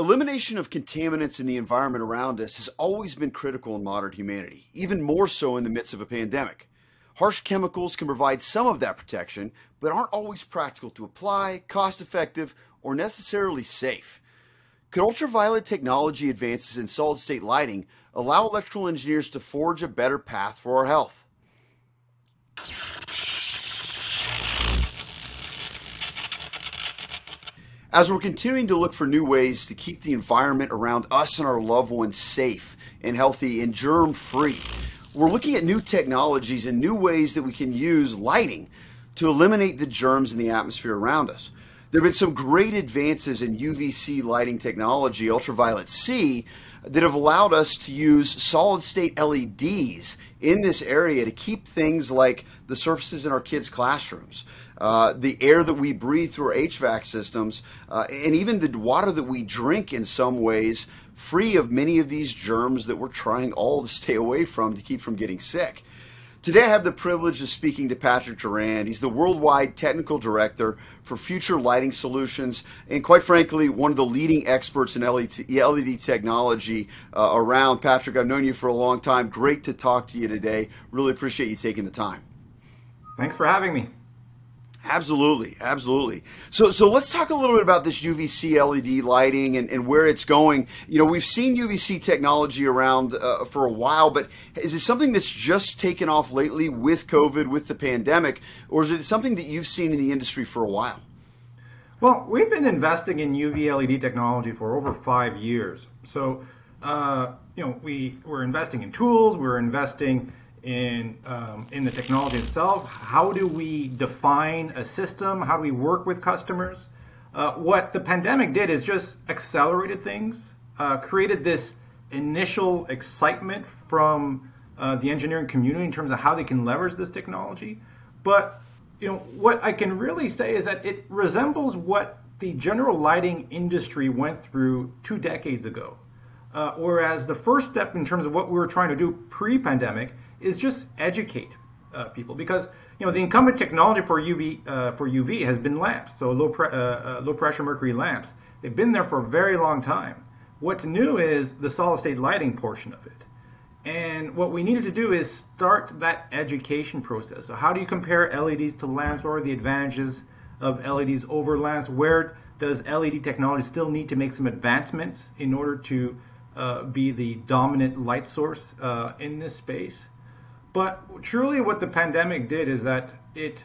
Elimination of contaminants in the environment around us has always been critical in modern humanity, even more so in the midst of a pandemic. Harsh chemicals can provide some of that protection, but aren't always practical to apply, cost effective, or necessarily safe. Could ultraviolet technology advances in solid state lighting allow electrical engineers to forge a better path for our health? As we're continuing to look for new ways to keep the environment around us and our loved ones safe and healthy and germ free, we're looking at new technologies and new ways that we can use lighting to eliminate the germs in the atmosphere around us. There have been some great advances in UVC lighting technology, ultraviolet C, that have allowed us to use solid state LEDs in this area to keep things like the surfaces in our kids' classrooms, uh, the air that we breathe through our HVAC systems, uh, and even the water that we drink in some ways free of many of these germs that we're trying all to stay away from to keep from getting sick. Today, I have the privilege of speaking to Patrick Durand. He's the worldwide technical director for Future Lighting Solutions, and quite frankly, one of the leading experts in LED technology uh, around. Patrick, I've known you for a long time. Great to talk to you today. Really appreciate you taking the time. Thanks for having me. Absolutely, absolutely. So, so let's talk a little bit about this UVC LED lighting and, and where it's going. You know, we've seen UVC technology around uh, for a while, but is it something that's just taken off lately with COVID, with the pandemic, or is it something that you've seen in the industry for a while? Well, we've been investing in UV LED technology for over five years. So, uh, you know, we we're investing in tools, we're investing in um, in the technology itself. How do we define a system? How do we work with customers? Uh, what the pandemic did is just accelerated things, uh, created this initial excitement from uh, the engineering community in terms of how they can leverage this technology. But you know what I can really say is that it resembles what the general lighting industry went through two decades ago. Uh, whereas the first step in terms of what we were trying to do pre-pandemic is just educate uh, people because you know the incumbent technology for UV uh, for UV has been lamps, so low pre- uh, uh, low pressure mercury lamps. They've been there for a very long time. What's new is the solid state lighting portion of it. And what we needed to do is start that education process. So how do you compare LEDs to lamps? What are the advantages of LEDs over lamps? Where does LED technology still need to make some advancements in order to uh, be the dominant light source uh, in this space? But truly, what the pandemic did is that it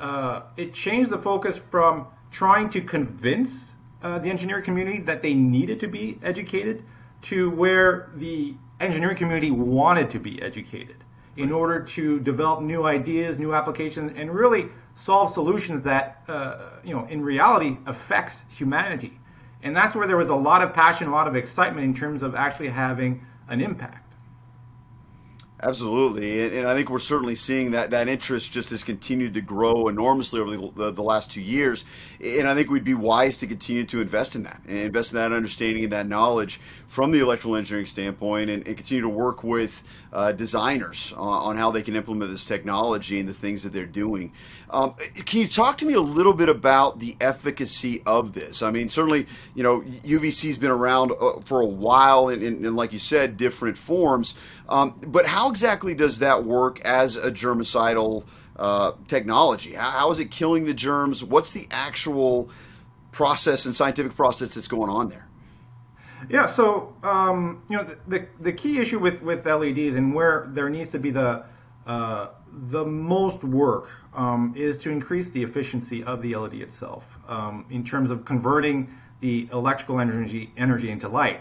uh, it changed the focus from trying to convince uh, the engineering community that they needed to be educated to where the engineering community wanted to be educated in order to develop new ideas, new applications, and really solve solutions that uh, you know in reality affects humanity. And that's where there was a lot of passion, a lot of excitement in terms of actually having an impact. Absolutely, and, and, I think we're certainly seeing that that interest just has continued to grow enormously over the, the, the, last two years, and I think we'd be wise to continue to invest in that and invest in that understanding and that knowledge from the electrical engineering standpoint, and, and continue to work with uh, designers on, on, how they can implement this technology and the things that they're doing. Um, can you talk to me a little bit about the efficacy of this? I mean, certainly, you know, UVC's been around uh, for a while, and, and, like you said, different forms. Um, but how exactly does that work as a germicidal uh, technology? How, how is it killing the germs? What's the actual process and scientific process that's going on there? Yeah, so um, you know the, the, the key issue with with LEDs and where there needs to be the uh, the most work um, is to increase the efficiency of the LED itself um, in terms of converting the electrical energy energy into light.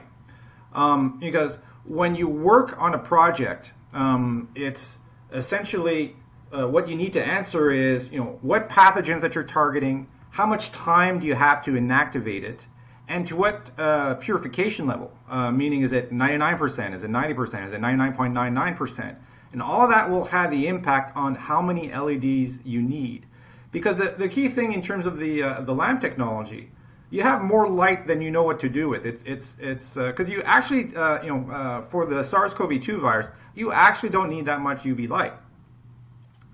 Um, because when you work on a project, um, it's essentially uh, what you need to answer is, you know, what pathogens that you're targeting, how much time do you have to inactivate it, and to what uh, purification level? Uh, meaning, is it 99%? Is it 90%? Is it 99.99%? And all of that will have the impact on how many LEDs you need. Because the, the key thing in terms of the, uh, the lamp technology you have more light than you know what to do with. It's it's it's because uh, you actually uh, you know uh, for the SARS-CoV-2 virus, you actually don't need that much UV light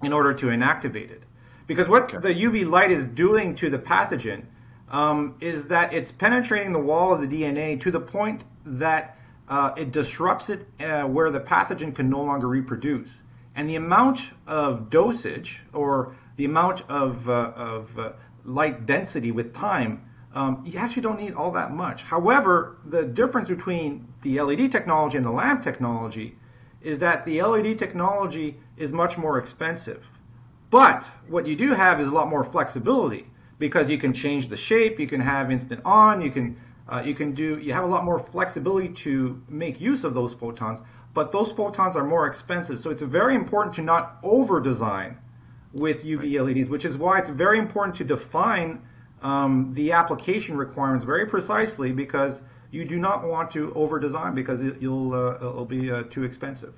in order to inactivate it. Because what okay. the UV light is doing to the pathogen um, is that it's penetrating the wall of the DNA to the point that uh, it disrupts it uh, where the pathogen can no longer reproduce. And the amount of dosage or the amount of, uh, of uh, light density with time, um, you actually don't need all that much. However, the difference between the LED technology and the lamp technology is that the LED technology is much more expensive. But what you do have is a lot more flexibility because you can change the shape, you can have instant on, you can uh, you can do you have a lot more flexibility to make use of those photons, but those photons are more expensive. So it's very important to not over design with UV LEDs, which is why it's very important to define um, the application requirements very precisely because you do not want to over design because it, will uh, it'll be uh, too expensive.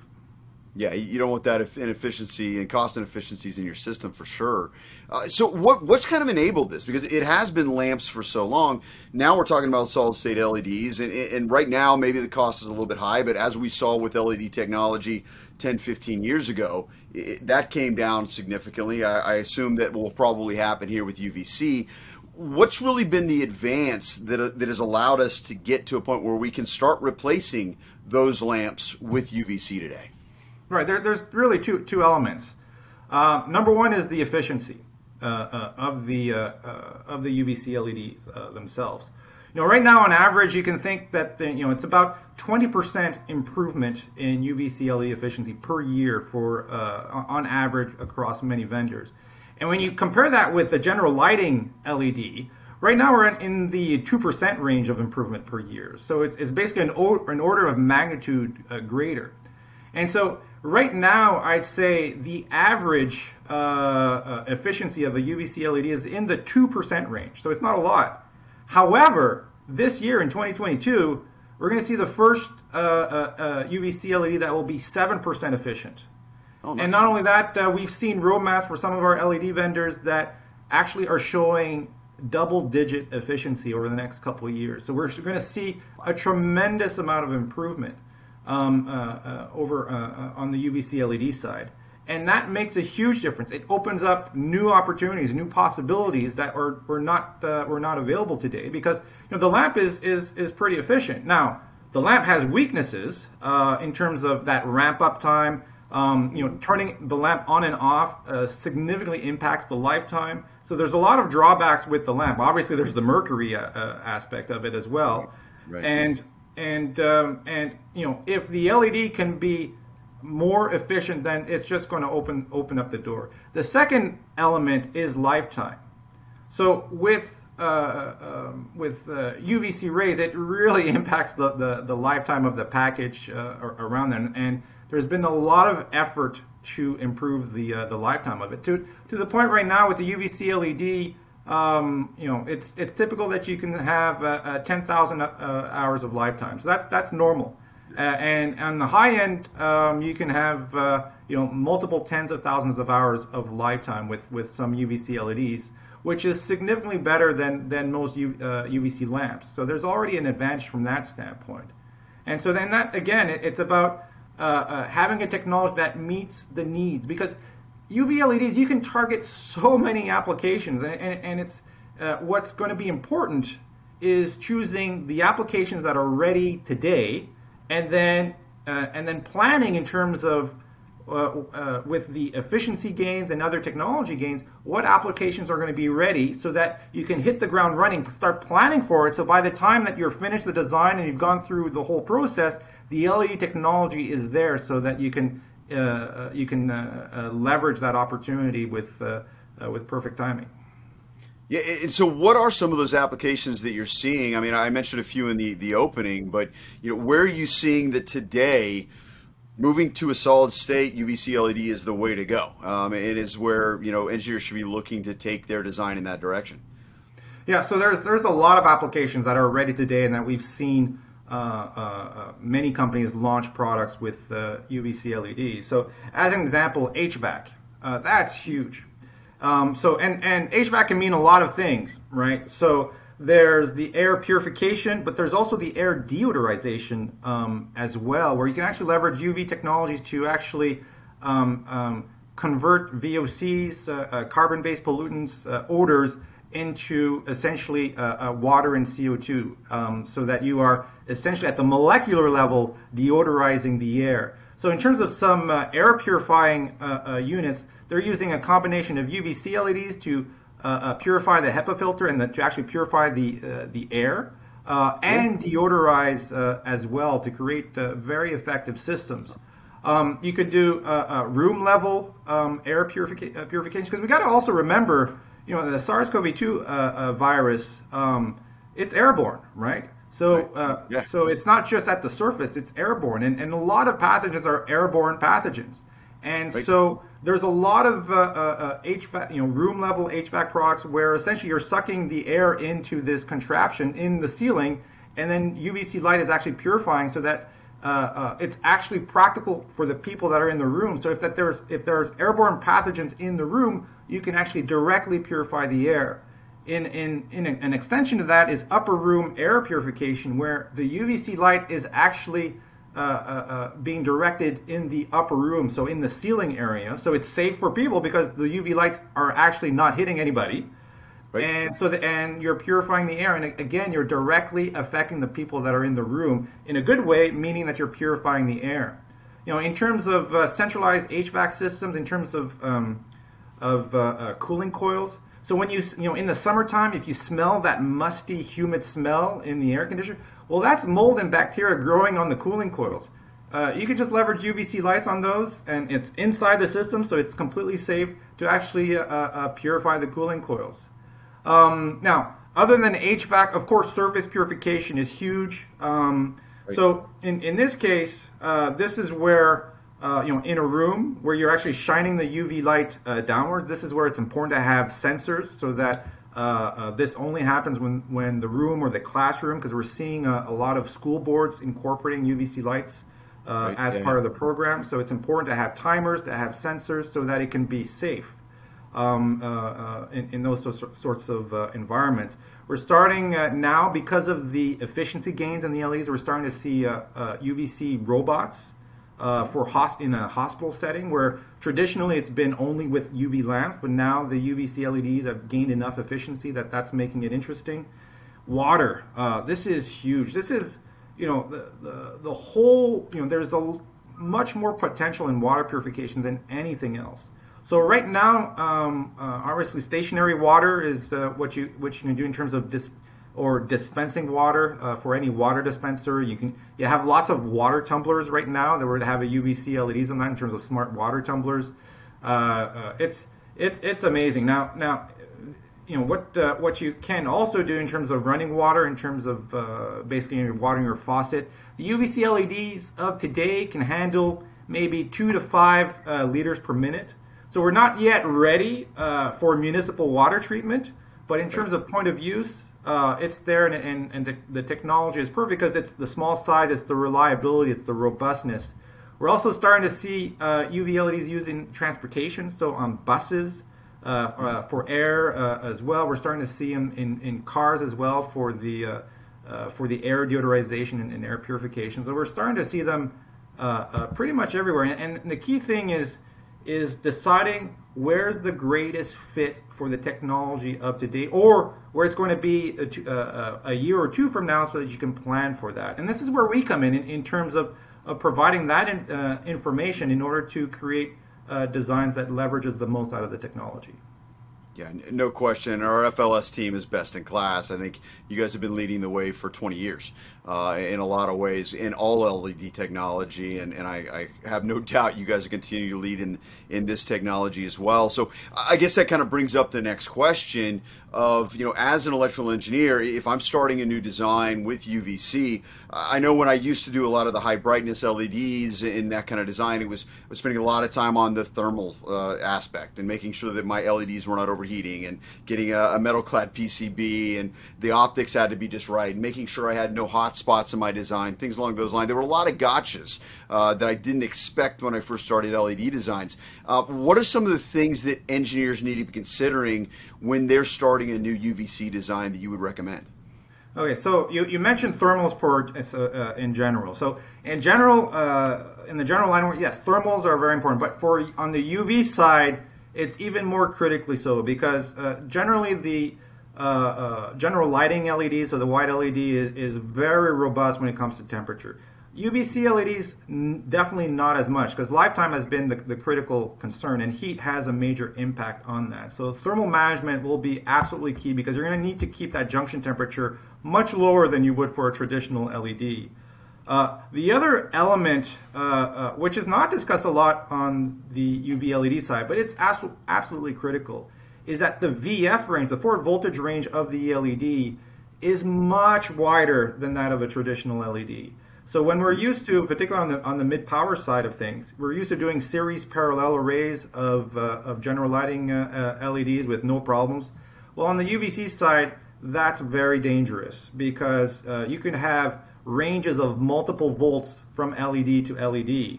Yeah, you don't want that inefficiency and cost inefficiencies in your system for sure. Uh, so, what what's kind of enabled this? Because it has been lamps for so long. Now we're talking about solid state LEDs, and, and right now maybe the cost is a little bit high, but as we saw with LED technology 10, 15 years ago, it, that came down significantly. I, I assume that will probably happen here with UVC. What's really been the advance that, uh, that has allowed us to get to a point where we can start replacing those lamps with UVC today? Right. There, there's really two two elements. Uh, number one is the efficiency uh, uh, of the of the UVC LEDs themselves. You know, right now on average, you can think that the, you know it's about 20% improvement in UVC LED efficiency per year for on average across many vendors. And when you compare that with the general lighting LED, right now we're in, the 2% range of improvement per year. So it's, it's basically an, o- an order of magnitude greater. And so Right now, I'd say the average uh, uh, efficiency of a UVC LED is in the 2% range, so it's not a lot. However, this year in 2022, we're going to see the first uh, UVC uh, uh, LED that will be 7% efficient. Oh, nice. And not only that, uh, we've seen roadmaps for some of our LED vendors that actually are showing double digit efficiency over the next couple of years. So we're going to see a tremendous amount of improvement um, uh, uh, over uh, uh on the UVC LED side. And that makes a huge difference. It opens up new opportunities, new possibilities that are, were, not, uh, were not available today because you know, the lamp is, is, is pretty efficient. Now, the lamp has weaknesses uh, in terms of that ramp up time. Um, you know, turning the lamp on and off uh, significantly impacts the lifetime. So there's a lot of drawbacks with the lamp. Obviously, there's the mercury uh, uh aspect of it as well. Right. And and um, and you know if the LED can be more efficient, then it's just going to open open up the door. The second element is lifetime. So with uh, um, with uh, UVC rays, it really impacts the, the, the lifetime of the package uh, around them, and there's been a lot of effort to improve the uh, the lifetime of it. To to the point right now with the UVC LED, um, you know, it's it's typical that you can have uh, uh, 10,000 uh, hours of lifetime. So that's that's normal. Uh, and on the high end, um, you can have uh, you know multiple tens of thousands of hours of lifetime with with some UVC LEDs, which is significantly better than than most U, UVC uh, lamps. So there's already an advantage from that standpoint. And so then that again, it, it's about having a technology that meets the needs. Because UV LEDs, you can target so many applications, and, and, and it's uh, what's going to be important is choosing the applications that are ready today, and then uh, and then planning in terms of uh, uh with the efficiency gains and other technology gains, what applications are going to be ready so that you can hit the ground running, start planning for it. So by the time that you're finished the design and you've gone through the whole process, the LED technology is there so that you can uh, uh, you can uh, leverage that opportunity with with perfect timing. Yeah, and so what are some of those applications that you're seeing? I mean, I mentioned a few in the, the opening, but you know, where are you seeing that today moving to a solid state UVC LED is the way to go? Um, it is where you know engineers should be looking to take their design in that direction. Yeah, so there's there's a lot of applications that are ready today and that we've seen uh, uh, uh, many companies launch products with UVC LEDs. So, as an example, HVAC, that's huge. Um, so, and, and HVAC can mean a lot of things, right? So, there's the air purification, but there's also the air deodorization um, as well, where you can actually leverage UV technologies to actually um, um, convert VOCs, uh, uh, carbon-based pollutants, uh, odors into essentially uh, uh, water and CO2, um, so that you are essentially at the molecular level deodorizing the air. So in terms of some uh, air purifying units, they're using a combination of UVC LEDs to uh, purify the HEPA filter and the, to actually purify the the air. and deodorize as well to create very effective systems. Um, you could do room level um, air purifica- purification because we got to also remember, you know, the SARS-CoV-2 virus, um, it's airborne, right? So, uh, yeah. so it's not just at the surface; it's airborne, and, and a lot of pathogens are airborne pathogens. And right. so there's a lot of uh, uh, HVAC, uh, you know, room level HVAC products where essentially you're sucking the air into this contraption in the ceiling, and then UVC light is actually purifying so that uh, uh, it's actually practical for the people that are in the room. So if that there's if there's airborne pathogens in the room, you can actually directly purify the air in, in, in an extension to that is upper room air purification, where the UVC light is actually uh, uh, uh, being directed in the upper room, so in the ceiling area. So it's safe for people because the UV lights are actually not hitting anybody. Right. And so, the, and you're purifying the air, and again, you're directly affecting the people that are in the room in a good way, meaning that you're purifying the air. You know, in terms of uh, centralized HVAC systems, in terms of um, of uh, uh, cooling coils, so when you you know in the summertime, if you smell that musty, humid smell in the air conditioner, well, that's mold and bacteria growing on the cooling coils. Uh, you can just leverage UVC lights on those, and it's inside the system, so it's completely safe to actually uh, uh, purify the cooling coils. Um, now, other than HVAC, of course, surface purification is huge. Um, right. So in, in this case, uh, this is where uh, you know, in a room where you're actually shining the UV light uh, downwards, this is where it's important to have sensors so that uh, uh this only happens when, when the room or the classroom, because we're seeing a, a, lot of school boards incorporating UVC lights uh, right, as yeah. part of the program. So it's important to have timers, to have sensors so that it can be safe um, uh, in, in, those sorts of environments. We're starting now, because of the efficiency gains in the LEDs, we're starting to see UVC robots uh, for in a hospital setting where traditionally it's been only with UV lamps, but now the UVC LEDs have gained enough efficiency that that's making it interesting. Water, uh, this is huge. This is, you know, the, the, the whole, you know, there's a much more potential in water purification than anything else. So right now, um, uh, obviously, stationary water is uh, what you what you can do in terms of dis- or dispensing water uh, for any water dispenser. You can you have lots of water tumblers right now that would have a UVC LEDs on that in terms of smart water tumblers. Uh, uh, it's it's it's amazing. Now now you know what uh, what you can also do in terms of running water in terms of uh, basically watering your faucet. The UVC LEDs of today can handle maybe two to five uh, liters per minute. So we're not yet ready for municipal water treatment, but in terms of point of use, uh, it's there and, and, and the, the, technology is perfect because it's the small size, it's the reliability, it's the robustness. We're also starting to see uh, UV LEDs used in transportation, so on buses uh, uh for air uh, as well. We're starting to see them in, in cars as well for the uh, for the air deodorization and, and, air purification. So we're starting to see them pretty much everywhere. And, and the key thing is is deciding where's the greatest fit for the technology of today or where it's going to be a, a, a, year or two from now so that you can plan for that. And this is where we come in in, in terms of, of providing that in, uh, information in order to create uh, designs that leverages the most out of the technology yeah, no question. Our FLS team is best in class. I think you guys have been leading the way for 20 years uh, in a lot of ways in all LED technology, and, and I, I, have no doubt you guys will continue to lead in in this technology as well. So I guess that kind of brings up the next question of you know as an electrical engineer if i'm starting a new design with uvc i know when i used to do a lot of the high brightness leds in that kind of design it was, was spending a lot of time on the thermal uh, aspect and making sure that my leds were not overheating and getting a, a, metal clad pcb and the optics had to be just right and making sure i had no hot spots in my design things along those lines. There were a lot of gotchas uh, that i didn't expect when i first started led designs. Uh, what are some of the things that engineers need to be considering when they're starting a new UVC design that you would recommend? Okay, so you, you mentioned thermals for uh, in general. So in general, uh, in the general line, yes, thermals are very important. But for on the UV side, it's even more critically so because uh, generally the uh, uh, general lighting LEDs, so the white LED is, is very robust when it comes to temperature. UVC LEDs definitely not as much because lifetime has been the, the, critical concern and heat has a major impact on that. So thermal management will be absolutely key because you're going to need to keep that junction temperature much lower than you would for a traditional LED. Uh, the other element, uh, uh, which is not discussed a lot on the UV LED side, but it's absolutely critical, is that the VF range, the forward voltage range of the LED, is much wider than that of a traditional LED. So when we're used to, particularly on the on the mid power side of things, we're used to doing series parallel arrays of uh, of general lighting uh, uh, LEDs with no problems. Well, on the UVC side, that's very dangerous because uh, you can have ranges of multiple volts from LED to LED,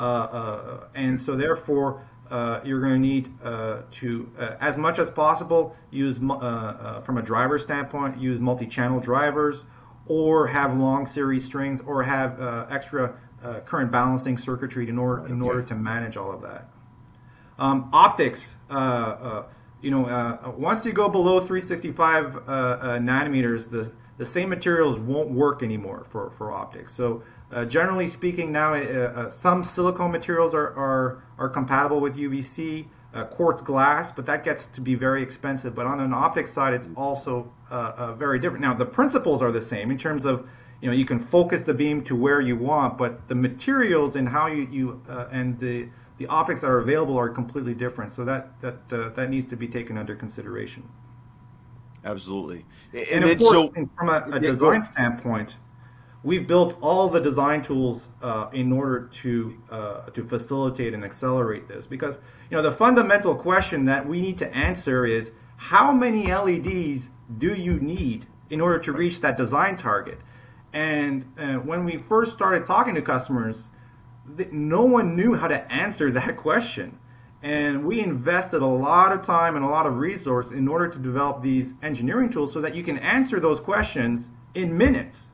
uh, uh, and so therefore. you're going to need to, as much as possible, use from a driver standpoint, use multi-channel drivers or have long series strings or have uh, extra uh, current balancing circuitry in order in order to manage all of that. Um, optics, uh, uh you know, uh, once you go below 365 uh, nanometers, the the same materials won't work anymore for, for optics. So generally speaking, now some silicone materials are, are are compatible with UVC uh, quartz glass, but that gets to be very expensive. But on an optics side, it's also uh, uh, very different. Now, the principles are the same in terms of you know you can focus the beam to where you want, but the materials and how you, you uh, and the the optics that are available are completely different. So that that uh, that needs to be taken under consideration. Absolutely. And, and of course, so, from a, a yeah, design standpoint, we've built all the design tools uh, in order to uh, to facilitate and accelerate this because you know the fundamental question that we need to answer is how many LEDs do you need in order to reach that design target? And uh, when we first started talking to customers no one knew how to answer that question. And we invested a lot of time and a lot of resource in order to develop these engineering tools so that you can answer those questions in minutes.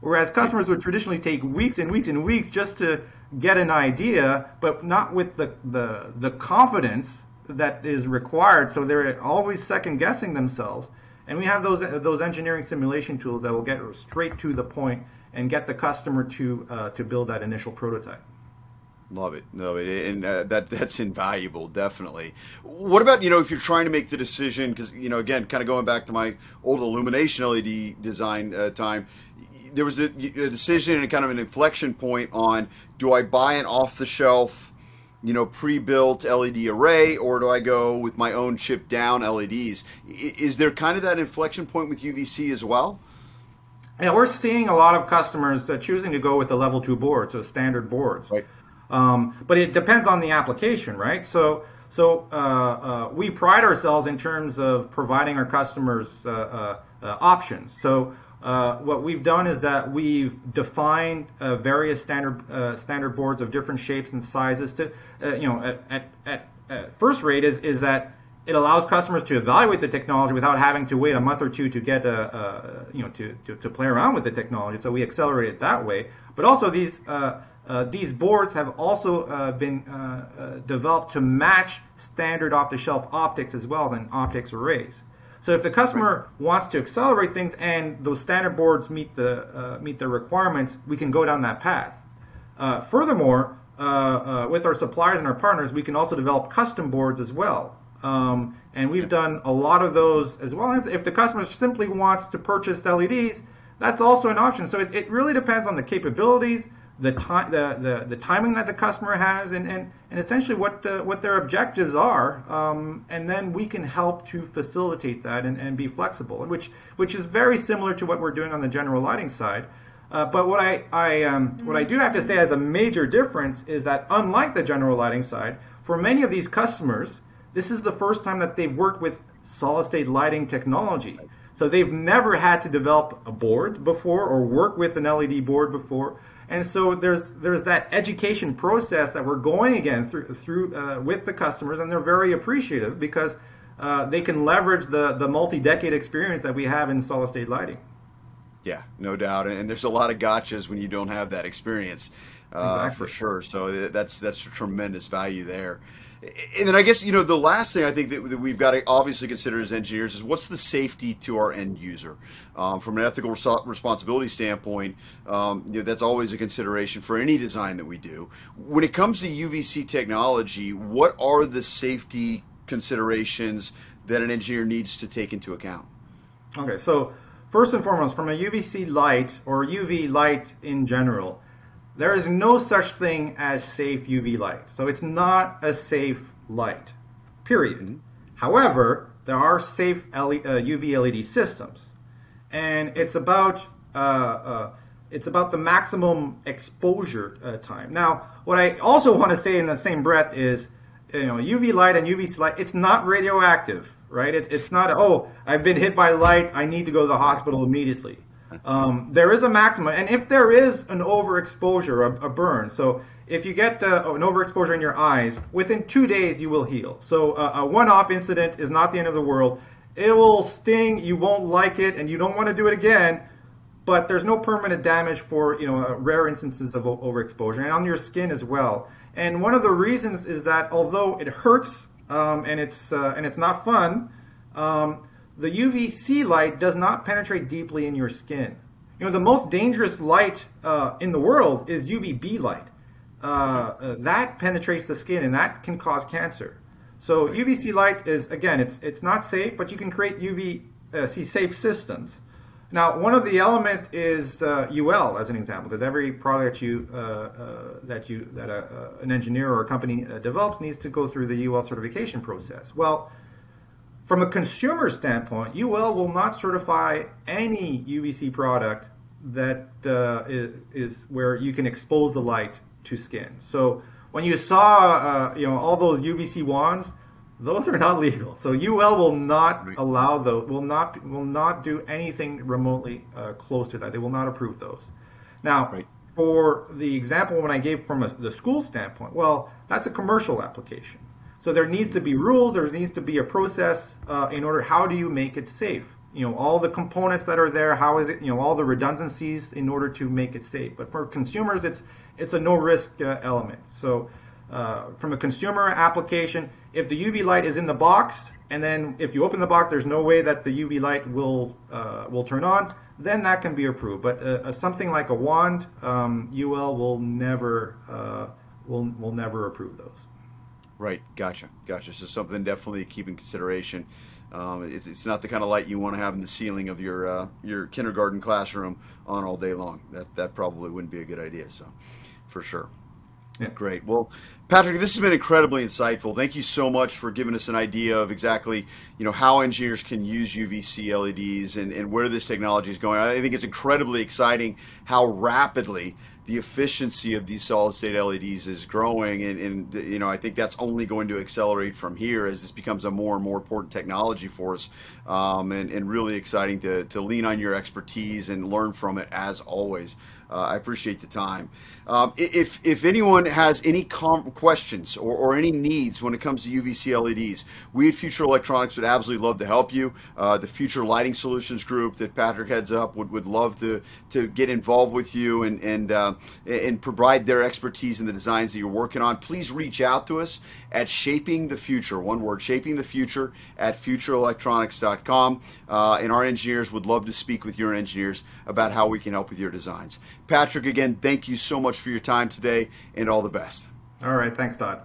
Whereas customers would traditionally take weeks and weeks and weeks just to get an idea, but not with the, the, the confidence that is required. So they're always second guessing themselves. And we have those, those engineering simulation tools that will get straight to the point and get the customer to, uh, to build that initial prototype. Love it, love it, and uh, that that's invaluable, definitely. What about you know if you're trying to make the decision because you know again, kind of going back to my old illumination LED design uh, time, there was a, a, decision and kind of an inflection point on do I buy an off the shelf, you know, pre-built LED array, or do I go with my own chip down LEDs? Is there kind of that inflection point with UVC as well? Yeah, we're seeing a lot of customers uh, choosing to go with the level two boards, so standard boards. Right. Um, but it depends on the application, right? So, so uh, uh, we pride ourselves in terms of providing our customers uh, uh, uh, options. So uh, what we've done is that we've defined uh, various standard uh, standard boards of different shapes and sizes. To uh, you know, at, at, at, at, first rate is is that it allows customers to evaluate the technology without having to wait a month or two to get a, a you know to, to, to, play around with the technology. So we accelerate it that way. But also these. Uh, these boards have also been developed to match standard off-the-shelf optics as well as an optics arrays. So if the customer right. wants to accelerate things and those standard boards meet the uh, meet the requirements, we can go down that path. Uh, furthermore, uh, uh, with our suppliers and our partners, we can also develop custom boards as well. Um, and we've done a lot of those as well. If, if, the customer simply wants to purchase LEDs, that's also an option. So it, it really depends on the capabilities, the time the, the, the timing that the customer has and, and, and essentially what the, what their objectives are um, and then we can help to facilitate that and, and be flexible which which is very similar to what we're doing on the general lighting side. Uh, but what I, I um, what I do have to say as a major difference is that unlike the general lighting side for many of these customers this is the first time that they've worked with solid state lighting technology. So they've never had to develop a board before or work with an LED board before and so there's there's that education process that we're going again through through uh, with the customers, and they're very appreciative because uh, they can leverage the the multi-decade experience that we have in solid state lighting. Yeah, no doubt, and there's a lot of gotchas when you don't have that experience, uh, exactly. for sure. So that's that's a tremendous value there. And then I guess you know the last thing I think that, that we've got to obviously consider as engineers is what's the safety to our end user um, from an ethical res- responsibility standpoint. Um, you know, that's always a consideration for any design that we do. When it comes to UVC technology, what are the safety considerations that an engineer needs to take into account? Okay, so first and foremost, from a UVC light or UV light in general there is no such thing as safe UV light. So it's not a safe light, period. Mm-hmm. However, there are safe LED, uh, UV LED systems. And it's about uh, uh, it's about the maximum exposure uh, time. Now, what I also want to say in the same breath is, you know, UV light and UVC light, it's not radioactive, right? It's, it's not, oh, I've been hit by light, I need to go to the hospital immediately. Um, there is a maximum, and if there is an overexposure, a, a burn, so if you get uh, an overexposure in your eyes, within two days you will heal. So uh, a one-off incident is not the end of the world. It will sting, you won't like it, and you don't want to do it again. But there's no permanent damage for you know uh, rare instances of overexposure, and on your skin as well. And one of the reasons is that although it hurts um, and it's uh, and it's not fun. Um, the UVC light does not penetrate deeply in your skin. You know, the most dangerous light uh, in the world is UVB light. Uh, uh, that penetrates the skin and that can cause cancer. So UVC light is again, it's it's not safe, but you can create UVC uh, safe systems. Now, one of the elements is UL, uh, as an example, because every product you uh, that you that a, an engineer or a company develops needs to go through the UL certification process. Well from a consumer standpoint, UL will not certify any UVC product that uh, is, is where you can expose the light to skin. So when you saw, uh, you know, all those UVC wands, those are not legal. So UL will not allow those. Will not will not do anything remotely uh, close to that. They will not approve those. Now, right. for the example when I gave from a, the school standpoint, well, that's a commercial application. So there needs to be rules. There needs to be a process uh, in order. How do you make it safe? You know, all the components that are there. How is it? You know, all the redundancies in order to make it safe. But for consumers, it's it's a no risk uh, element. So uh, from a consumer application, if the UV light is in the box, and then if you open the box, there's no way that the UV light will uh, will turn on. Then that can be approved. But uh, something like a wand, um, UL will never uh, will will never approve those. Right, gotcha, gotcha. So something definitely to keep in consideration. Um, it, it's not the kind of light you want to have in the ceiling of your uh, your kindergarten classroom on all day long. That that probably wouldn't be a good idea. So, for sure. Yeah. Great. Well, Patrick, this has been incredibly insightful. Thank you so much for giving us an idea of exactly, you know, how engineers can use UVC LEDs and, and where this technology is going. I think it's incredibly exciting how rapidly the efficiency of these solid state LEDs is growing, and, and, you know I think that's only going to accelerate from here as this becomes a more and more important technology for us, um, and, and really exciting to, to lean on your expertise and learn from it as always. Uh, I appreciate the time. Um, if, if anyone has any com- questions or, or, any needs when it comes to UVC LEDs, we at Future Electronics would absolutely love to help you. Uh, the Future Lighting Solutions group that Patrick heads up would, would love to, to get involved with you and, and, uh, and provide their expertise in the designs that you're working on. Please reach out to us at Shaping the Future, one word, Shaping the Future at futureelectronics.com. Uh, and our engineers would love to speak with your engineers about how we can help with your designs. Patrick, again, thank you so much for your time today and all the best. All right. Thanks, Todd.